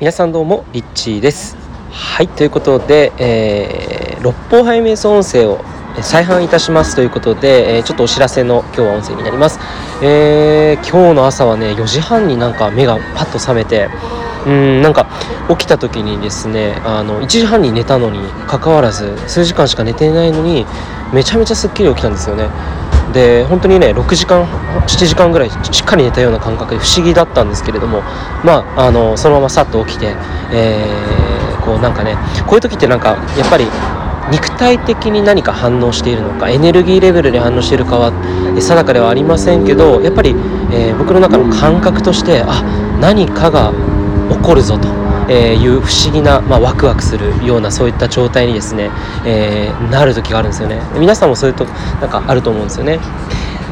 皆さんどうもリッチーです。はいということで、えー、六方背瞑想音声を再販いたします。ということで、えー、ちょっとお知らせの今日は音声になります、えー、今日の朝はね4時半になんか目がパッと覚めてうんなんか起きた時にですねあの1時半に寝たのにかかわらず数時間しか寝ていないのにめちゃめちゃすっきり起きたんですよね。で本当にね6時間7時間ぐらいしっかり寝たような感覚で不思議だったんですけれどもまああのそのままさっと起きて、えー、こうなんかねこういう時ってなんかやっぱり肉体的に何か反応しているのかエネルギーレベルで反応しているかは定かではありませんけどやっぱり、えー、僕の中の感覚としてあ何かが起こるぞと。えーいう不思議な、まあ、ワクワクするようなそういった状態にですね、えー、なる時があるんですよね。皆さんもそういうとなんかあると思うんですよね。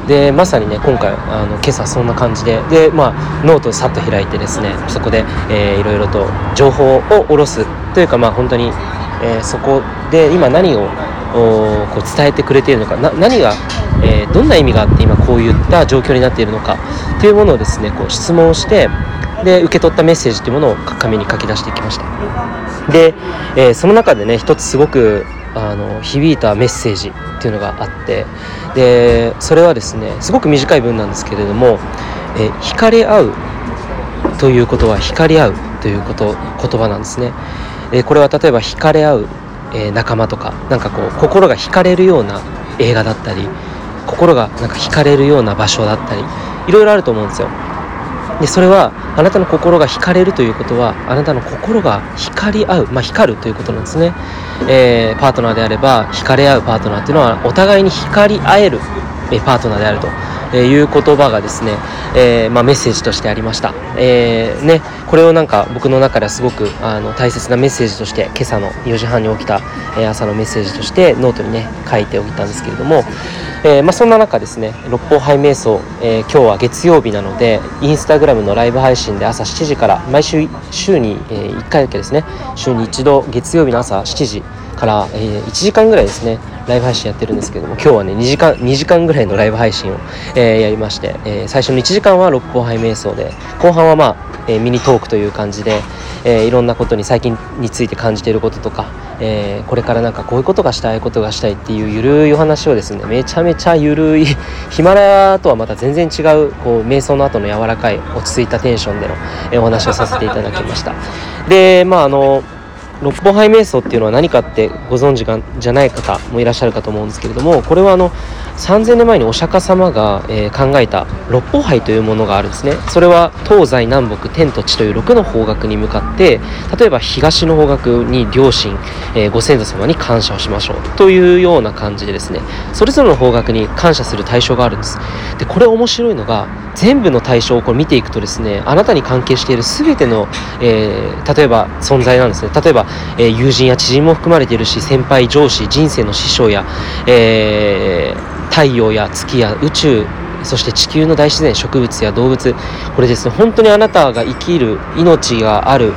でまさにね今回あの今朝そんな感じでで、まあ、ノートをさっと開いてですねそこで、えー、いろいろと情報を下ろすというかまあ本当に、えー、そこで今何をこう伝えてくれているのか。な何が、えー、どんな意味があって今こういった状況になっているのか。というものをですねこう質問をしてで受け取ったメッセージというものを紙に書き出していきました。で、えー、その中でね一つすごくあの響いたメッセージっていうのがあって。でそれはですねすごく短い文なんですけれども、えー、惹かれ合うということは光り合うということ言葉なんですね、え、これは例えば惹かれ合う、え仲間とかなんかこう心が惹かれるような映画だったり心がなんか惹かれるような場所だったりいろいろあると思うんですよ。でそれはあなたの心が惹かれるということはあなたの心が光り合う、まあ、光るということなんですね、えー、パートナーであれば惹かれ合うパートナーというのはお互いに光り合えるパートナーであると。えいう言葉がですね、えー、まあ、メッセージとしてありました、えー、ね、これをなんか僕の中ではすごくあの大切なメッセージとして今朝の4時半に起きた、え朝のメッセージとしてノートにね書いておいたんですけれども、えー、まあ、そんな中ですね六法拝瞑想、えー、今日は月曜日なのでインスタグラムのライブ配信で朝7時から毎週週に、え1回だけですね週に1度月曜日の朝7時から、え1時間ぐらいですねライブ配信やってるんですけども今日はね2時間2時間ぐらいのライブ配信を、えー、やりまして、えー、最初の1時間は六方杯瞑想で後半はまあ、えー、ミニトークという感じで、えいろんなことに最近について感じていることとか、えこれからなんかこういうことがしたいことがしたいっていうゆるいお話をですねめちゃめちゃゆるいヒマラヤとはまた全然違うこう瞑想の後の柔らかい落ち着いたテンションでの、えお話をさせていただきました。でまああの六方杯瞑想っていうのは何かってご存知がじゃない方もいらっしゃるかと思うんですけれどもこれはあの3000年前にお釈迦様が、えー、考えた六方杯というものがあるんですね。それは東西南北天と地という6の方角に向かって例えば東の方角に両親、えー、ご先祖様に感謝をしましょう。というような感じでですね。それぞれの方角に感謝する対象があるんです。でこれ面白いのが全部の対象をこれ見ていくとですねあなたに関係している全ての、えー、例えば存在なんですね。例えば、え、友人や知人も含まれているし先輩上司人生の師匠や、え、太陽や月や宇宙そして地球の大自然植物や動物これですね。本当にあなたが生きる命がある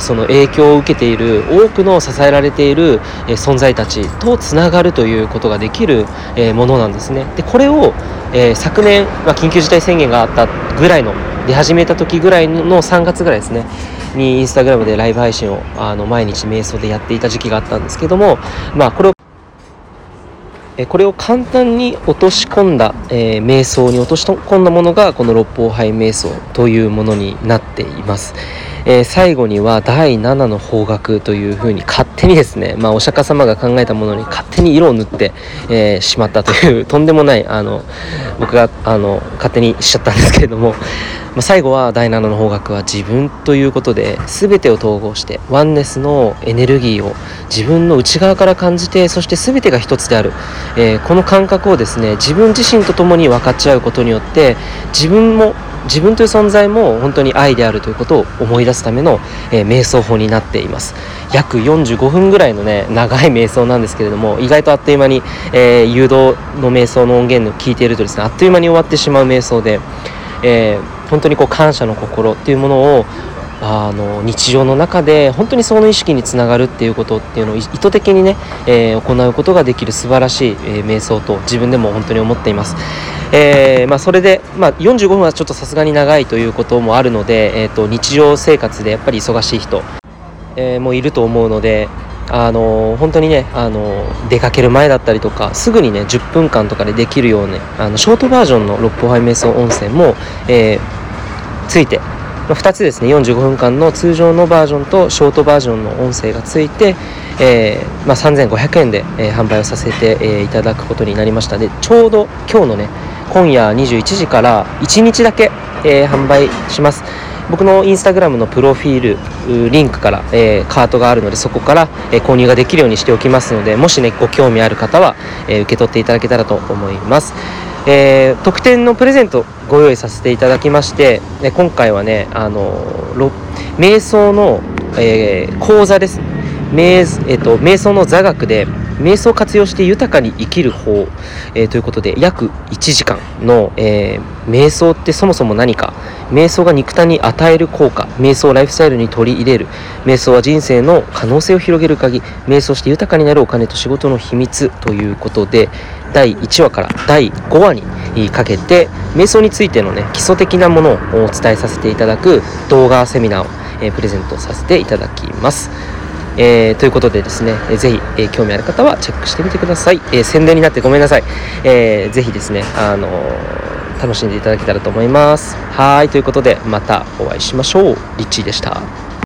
その影響を受けている多くの支えられている、え存在たちとつながるということができる、えものなんですね。でこれを、え昨年、まあ、緊急事態宣言があったぐらいの出始めた時ぐらいの3月ぐらいですね。にインスタグラムでライブ配信をあの毎日瞑想でやっていた時期があったんですけどもまあこれをこれを簡単に落とし込んだ、えー、瞑想に落とし込んだものがこの六方杯瞑想というものになっています。えー、最後には第7の方角というふうに勝手にですね、まあ、お釈迦様が考えたものに勝手に色を塗って、えー、しまったという とんでもないあの僕があの勝手にしちゃったんですけれども、まあ、最後は第7の方角は自分ということで全てを統合してワンネスのエネルギーを自分の内側から感じてそして全てが一つである、えー、この感覚をですね自分自身と共に分かち合うことによって自分も自分という存在も本当に愛であるということを思い出すための、えー、瞑想法になっています。約45分ぐらいのね長い瞑想なんですけれども意外とあっという間に、えー、誘導の瞑想の音源を聞いているとですねあっという間に終わってしまう瞑想で、えー本当にこう感謝の心っていうものをあの日常の中で本当にその意識につながるっていうことっていうのを意図的にね、えー、行うことができる素晴らしい、えー、瞑想と自分でも本当に思っています、えー、まあ、それで、まあ、45分はちょっとさすがに長いということもあるので、えーと、日常生活でやっぱり忙しい人、えー、もいると思うので、あの本当にね、あの出かける前だったりとかすぐにね10分間とかでできるような、ね、あのショートバージョンの六方杯瞑想温泉も、えー、ついて2つですね45分間の通常のバージョンとショートバージョンの音声がついて、えー、まあ、3500円で、えー、販売をさせて、えー、いただくことになりました。でちょうど今日のね今夜21時から1日だけ、え販売します。僕のインスタグラムのプロフィールリンクから、えカートがあるのでそこから、え購入ができるようにしておきますのでもしねご興味ある方は、え受け取っていただけたらと思います。えー、特典のプレゼントご用意させていただきまして、ね今回はねあの瞑想の、えー、講座です。瞑,、えーと、瞑想の座学で瞑想を活用して豊かに生きる方、えー、ということで約1時間の、えー、瞑想ってそもそも何か。瞑想が肉体に与える効果。瞑想をライフスタイルに取り入れる。瞑想は人生の可能性を広げる鍵。瞑想して豊かになるお金と仕事の秘密ということで第1話から第5話にかけて瞑想についてのね基礎的なものをお伝えさせていただく動画セミナーを、えー、プレゼントさせていただきます。えー、ということでですね、えー、ぜひ、えー、興味ある方はチェックしてみてください。えー、宣伝になってごめんなさい。えー、ぜひですね、あの楽しんでいただけたらと思います。はい、ということでまたお会いしましょう。リッチーでした。